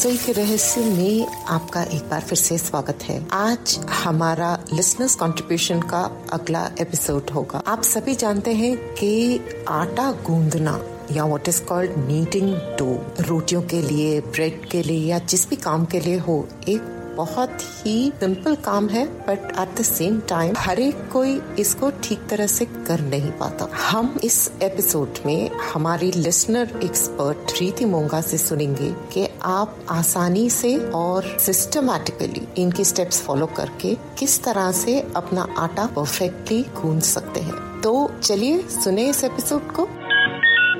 रसोई के रहस्य में आपका एक बार फिर से स्वागत है। आज हमारा लिसनर्स कंट्रीब्यूशन का अगला एपिसोड होगा। आप सभी जानते हैं कि आटा गूंदना या what is called kneading dough रोटियों के लिए ब्रेड के लिए या जिस भी काम के लिए हो, एक बहुत ही सिंपल काम है but at the same time हर एक कोई इसको ठीक तरह से कर नहीं पाता। हम इस एपिसोड में हमारी लिसनर एक्सपर्ट प्रीति मोंगा से सुनेंगे कि आप आसानी से और सिस्टमैटिकली इनकी स्टेप्स फॉलो करके किस तरह से अपना आटा परफेक्टली गूंद सकते हैं। तो चलिए सुने इस एपिसोड को।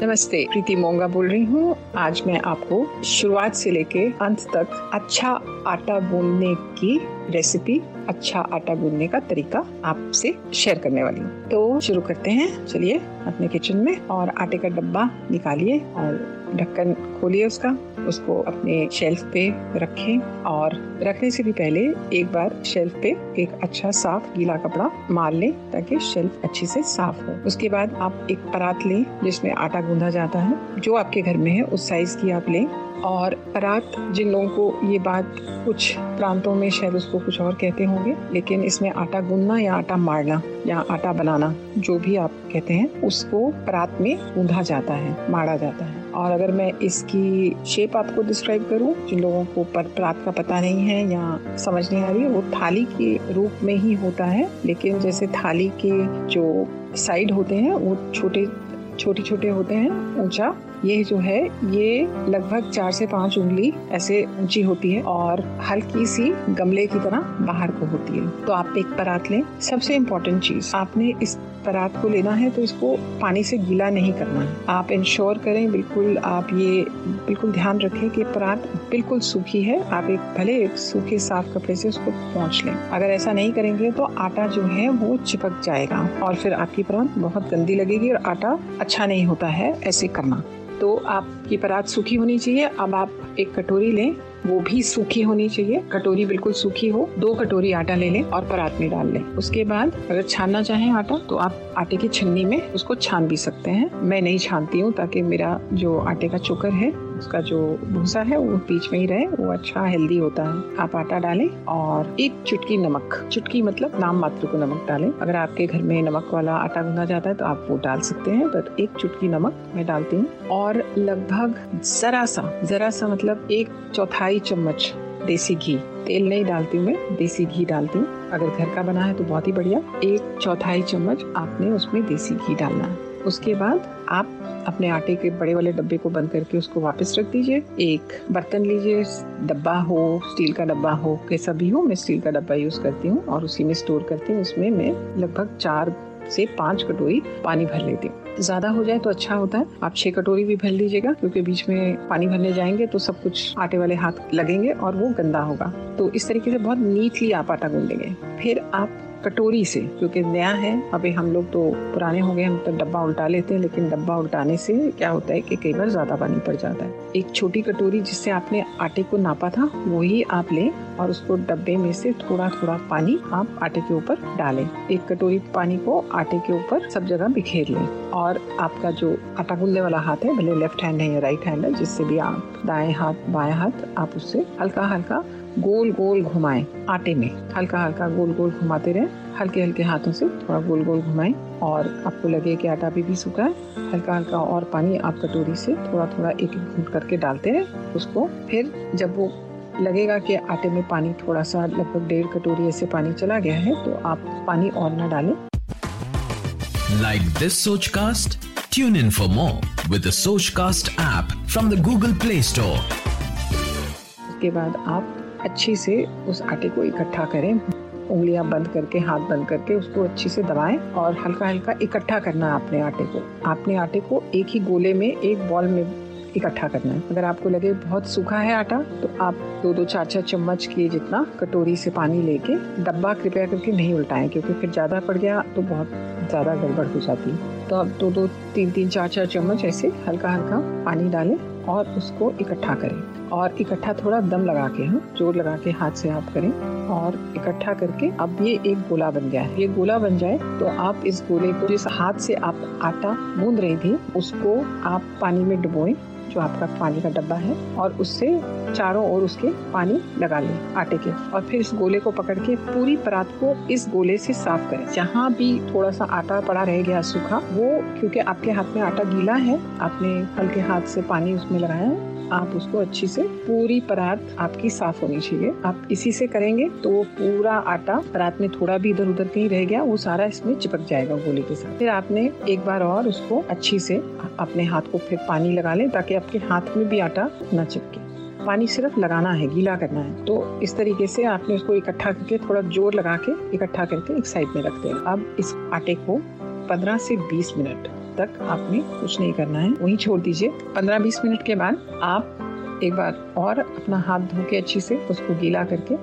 नमस्ते, प्रीति मोंगा बोल रही हूँ। आज मैं आपको शुरुआत से लेके अंत तक अच्छा आटा गूंदने की रेसिपी अच्छा आटा गूंदने का तरीका आपसे शेयर करने वाली हूँ। तो शुरू करते हैं। चलिए, अपने किचन में और आटे का डब्बा निकालिए और ढक्कन खोलिए उसका। उसको अपने शेल्फ पे रखें और रखने से भी पहले एक बार शेल्फ पे एक अच्छा साफ़ गीला कपड़ा मार लें ताकि शेल्फ अच्छे से साफ़ हो। उसके बाद आप एक परात लें जिसमें आटा गूंधा जाता है, जो आपके घर में है, उस साइज़ की आप लें। और परात, जिन लोगों को ये बात कुछ प्रांतों में शायद उसको कुछ और कहते होंगे, लेकिन इसमें आटा गूंदना या आटा मारना या आटा बनाना, जो भी आप कहते हैं, उसको परात में गूंधा जाता है, मारा जाता है। और अगर मैं इसकी शेप आपको डिस्क्राइब करूँ, जिन लोगों को पर परात का पता नहीं है या समझ नहीं आ रही है वो थाली के रूप में ही होता है। लेकिन जैसे थाली के जो साइड होते हैं, वो छोटे छोटे छोटे होते हैं, ऊँचा ये जो है, ये लगभग चार से पाँच उंगली ऐसे ऊँची होती है और हल्की सी गमले की तरह बाहर को होती है। तो आप एक परात लें। सबसे इम्पोर्टेंट चीज़, आपने इस परात को लेना है तो इसको पानी से गीला नहीं करना है। आप इंश्योर करें, बिल्कुल आप ये, बिल्कुल ध्यान रखें कि परात बिल्कुल सूखी है। आप एक भले एक सूखे साफ़ कपड़े से उसको पहुँच लें। अगर ऐसा नहीं करेंगे तो आटा जो है वो चिपक जाएगा और फिर आपकी परात बहुत गंदी लगेगी और आटा अच्छा नहीं होता है, ऐसे करना। तो आपकी परात सूखी होनी चाहिए। अब आप एक कटोरी लें। वो भी सूखी होनी चाहिए। कटोरी बिल्कुल सूखी हो। दो कटोरी आटा ले लें और परात में डाल लें। उसके बाद अगर छानना चाहें आटा तो आप आटे की छन्नी में उसको छान भी सकते हैं। मैं नहीं छानती हूँ, ताकि मेरा जो आटे का चोकर है, उसका जो भूसा है, वो बीच में ही रहे, वो अच्छा हेल्दी होता है। आप आटा डालें और एक चुटकी नमक। चुटकी मतलब नाम मात्र को नमक डालें। अगर आपके घर में नमक वाला आटा गूंदा जाता है तो आप वो डाल सकते हैं, बट एक चुटकी नमक मैं डालती हूँ। और लगभग जरा सा जरा सा मतलब एक चौथाई चम्मच देसी घी। तेल नहीं डालती हूँ मैं, देसी घी डालती हूँ। अगर घर का बना है तो बहुत ही बढ़िया। एक चौथाई चम्मच आपने उसमें देसी घी डालना है। उसके बाद आप अपने आटे के बड़े वाले डब्बे को बंद करके उसको वापस रख दीजिए। एक बर्तन लीजिए, डब्बा हो, स्टील का डब्बा हो कैसा भी हो, मैं स्टील का डब्बा यूज़ करती हूँ और उसी में स्टोर करती हूँ। उसमें मैं लगभग चार से पाँच कटोरी पानी भर लेती हूँ। ज़्यादा हो जाए तो अच्छा होता है। आप छह कटोरी भी भर लीजिएगा, क्योंकि बीच में पानी भरने जाएँगे तो सब कुछ आटे वाले हाथ लगेंगे और वो गंदा होगा। तो इस तरीके से बहुत नीटली आप आटा गूंदेंगे। फिर आप कटोरी से क्योंकि नया है। अभी हम लोग तो पुराने हो गए, हम तो डब्बा उल्टा लेते हैं, लेकिन डब्बा उल्टाने से क्या होता है कि कई बार ज़्यादा पानी पड़ जाता है। एक छोटी कटोरी जिससे आपने आटे को नापा था, वही आप लें और उसको डब्बे में से थोड़ा थोड़ा पानी आप आटे के ऊपर डालें। एक कटोरी पानी को आटे के ऊपर सब जगह बिखेर लें और आपका जो आटा गूंदने वाला हाथ है, भले लेफ़्ट हैंड है या राइट हैंड है, जिससे भी आप दाएँ हाथ, बाएँ हाथ, आप उससे हल्का हल्का गोल गोल घुमाएँ आटे में। हल्का हल्का गोल गोल घुमाते रहे। हल्के हल्के हाथों से थोड़ा गोल गोल घुमाएँ और आपको लगे कि आटा भी, भी सूखा है। हल्का हल्का और पानी आप कटोरी से थोड़ा थोड़ा एक एक घूट करके डालते रहे उसको। फिर जब वो लगेगा कि आटे में पानी थोड़ा सा लगभग डेढ़ कटोरी ऐसे पानी चला गया है तो आप पानी और ना डालें। Like this Sochcast? Tune in for more with the cast app from the Google play store उसके बाद आप अच्छे से उस आटे को इकट्ठा करें। उंगलियाँ बंद करके, हाथ बंद करके उसको अच्छे से दबाएँ और हल्का हल्का इकट्ठा करना है अपने आटे को। आपने आटे को एक ही गोले में, एक बॉल में इकट्ठा करना है। अगर आपको लगे बहुत सूखा है आटा तो आप दो दो चार चार चम्मच के जितना कटोरी से पानी लेके डब्बा कृपया करके नहीं उल्टाएँ, क्योंकि फिर ज़्यादा पड़ गया तो बहुत ज़्यादा गड़बड़ हो जाती है। तो आप दो दो तीन तीन चार चार चम्मच ऐसे हल्का हल्का पानी डालें। और उसको इकट्ठा करें। और इकट्ठा थोड़ा दम लगा के हाँ ज़ोर लगा के हाथ से आप करें और इकट्ठा करके अब ये एक गोला बन गया है। ये गोला बन जाए तो आप इस गोले को जिस हाथ से आप आटा गूंद रहे थे, उसको आप पानी में डुबोएँ जो आपका पानी का डब्बा है और उससे चारों ओर उसके पानी लगा लें आटे के। और फिर इस गोले को पकड़ के पूरी परात को इस गोले से साफ़ करें। जहाँ भी थोड़ा सा आटा पड़ा रह गया सूखा, वो क्योंकि आपके हाथ में आटा गीला है, आपने हल्के हाथ से पानी उसमें लगाया है आप उसको अच्छी से पूरी परात आपकी साफ़ होनी चाहिए। आप इसी से करेंगे तो वो पूरा आटा परात में थोड़ा भी इधर उधर कहीं रह गया, वो सारा इसमें चिपक जाएगा गोले के साथ। फिर आपने एक बार और उसको अच्छी से अपने हाथ को फिर पानी लगा लें ताकि आपके हाथ में भी आटा न चिपके। पानी सिर्फ़ लगाना है, गीला करना है। तो इस तरीके से आपने उसको इकट्ठा करके थोड़ा ज़ोर लगा के इकट्ठा करके एक साइड में रख हैं अब इस आटे को 15 से 20 मिनट तक आपने कुछ नहीं करना है। वहीं छोड़ दीजिए। 15-20 मिनट के बाद आप एक बार और अपना हाथ धो के अच्छी से उसको गीला करके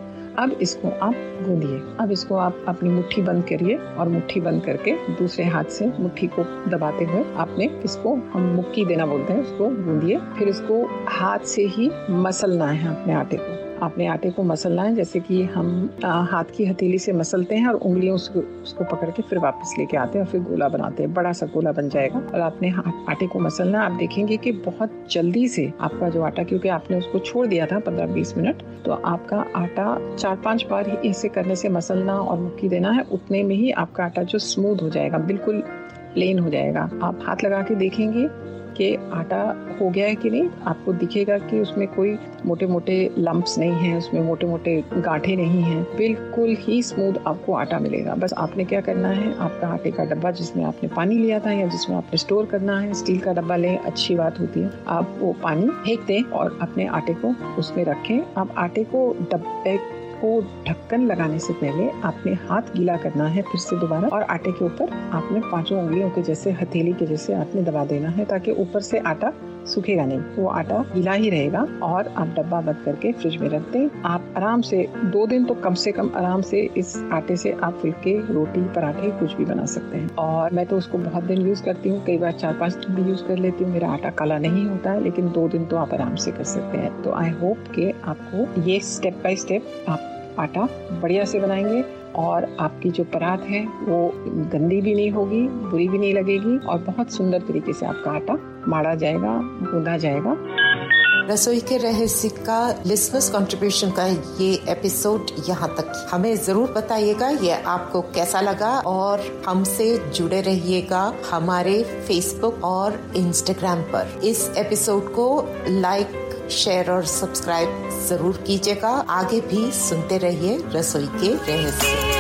अब इसको आप गूंदिए। अब इसको आप अपनी मुट्ठी बंद करिए और मुट्ठी बंद करके दूसरे हाथ से मुट्ठी को दबाते हुए आपने इसको हम मुक्की देना बोलते हैं, उसको गूंदिए। फिर इसको हाथ से ही मसलना है अपने आटे को। आपने आटे को मसलना है, जैसे कि हम हाथ की हथेली से मसलते हैं और उंगलियों उसको उसको पकड़ के फिर वापस लेके आते हैं और फिर गोला बनाते हैं। बड़ा सा गोला बन जाएगा और आपने आटे को मसलना आप देखेंगे कि बहुत जल्दी से आपका जो आटा, क्योंकि आपने उसको छोड़ दिया था पंद्रह बीस मिनट तो आपका आटा चार पाँच बार ही ऐसे करने से मसलना और मुक्की देना है, उतने में ही आपका आटा जो स्मूथ हो जाएगा, बिल्कुल प्लेन हो जाएगा। आप हाथ लगा के देखेंगे कि आटा हो गया है कि नहीं, आपको दिखेगा कि उसमें कोई मोटे मोटे लंप्स नहीं हैं, उसमें मोटे मोटे गांठे नहीं हैं। बिल्कुल ही स्मूथ आपको आटा मिलेगा। बस आपने क्या करना है, आपका आटे का डब्बा जिसमें आपने पानी लिया था या जिसमें आपने स्टोर करना है स्टील का डब्बा लें, अच्छी बात होती है। आप वो पानी फेंक दें और अपने आटे को उसमें रखें। आप आटे को डब्बे को ढक्कन लगाने से पहले आपने हाथ गीला करना है फिर से दोबारा और आटे के ऊपर आपने पाँचों उंगलियों के जैसे, हथेली के जैसे आपने दबा देना है ताकि ऊपर से आटा सूखेगा नहीं, वो आटा गीला ही रहेगा और आप डब्बा बंद करके फ्रिज में रख दें आप आराम से, दो दिन तो कम से कम आराम से इस आटे से आप फुलके, रोटी, पराठे, कुछ भी बना सकते हैं। और मैं तो उसको बहुत दिन यूज़ करती हूँ, कई बार चार पाँच दिन भी यूज़ कर लेती हूँ, मेरा आटा काला नहीं होता है, लेकिन दो दिन तो आप आराम से कर सकते हैं। तो आई होप के आपको ये स्टेप बाय स्टेप आप आटा बढ़िया से बनाएँगे और आपकी जो परात है, वो गंदी भी नहीं होगी, बुरी भी नहीं लगेगी और बहुत सुंदर तरीके से आपका आटा माड़ा जाएगा गूंदा जाएगा। रसोई के रहस्य का लिसनर्स कंट्रीब्यूशन का ये एपिसोड यहाँ तक। हमें ज़रूर बताइएगा ये आपको कैसा लगा और हमसे जुड़े रहिएगा हमारे फेसबुक और इंस्टाग्राम पर। इस एपिसोड को लाइक शेयर और सब्सक्राइब ज़रूर कीजिएगा। आगे भी सुनते रहिए रसोई के रहस्य।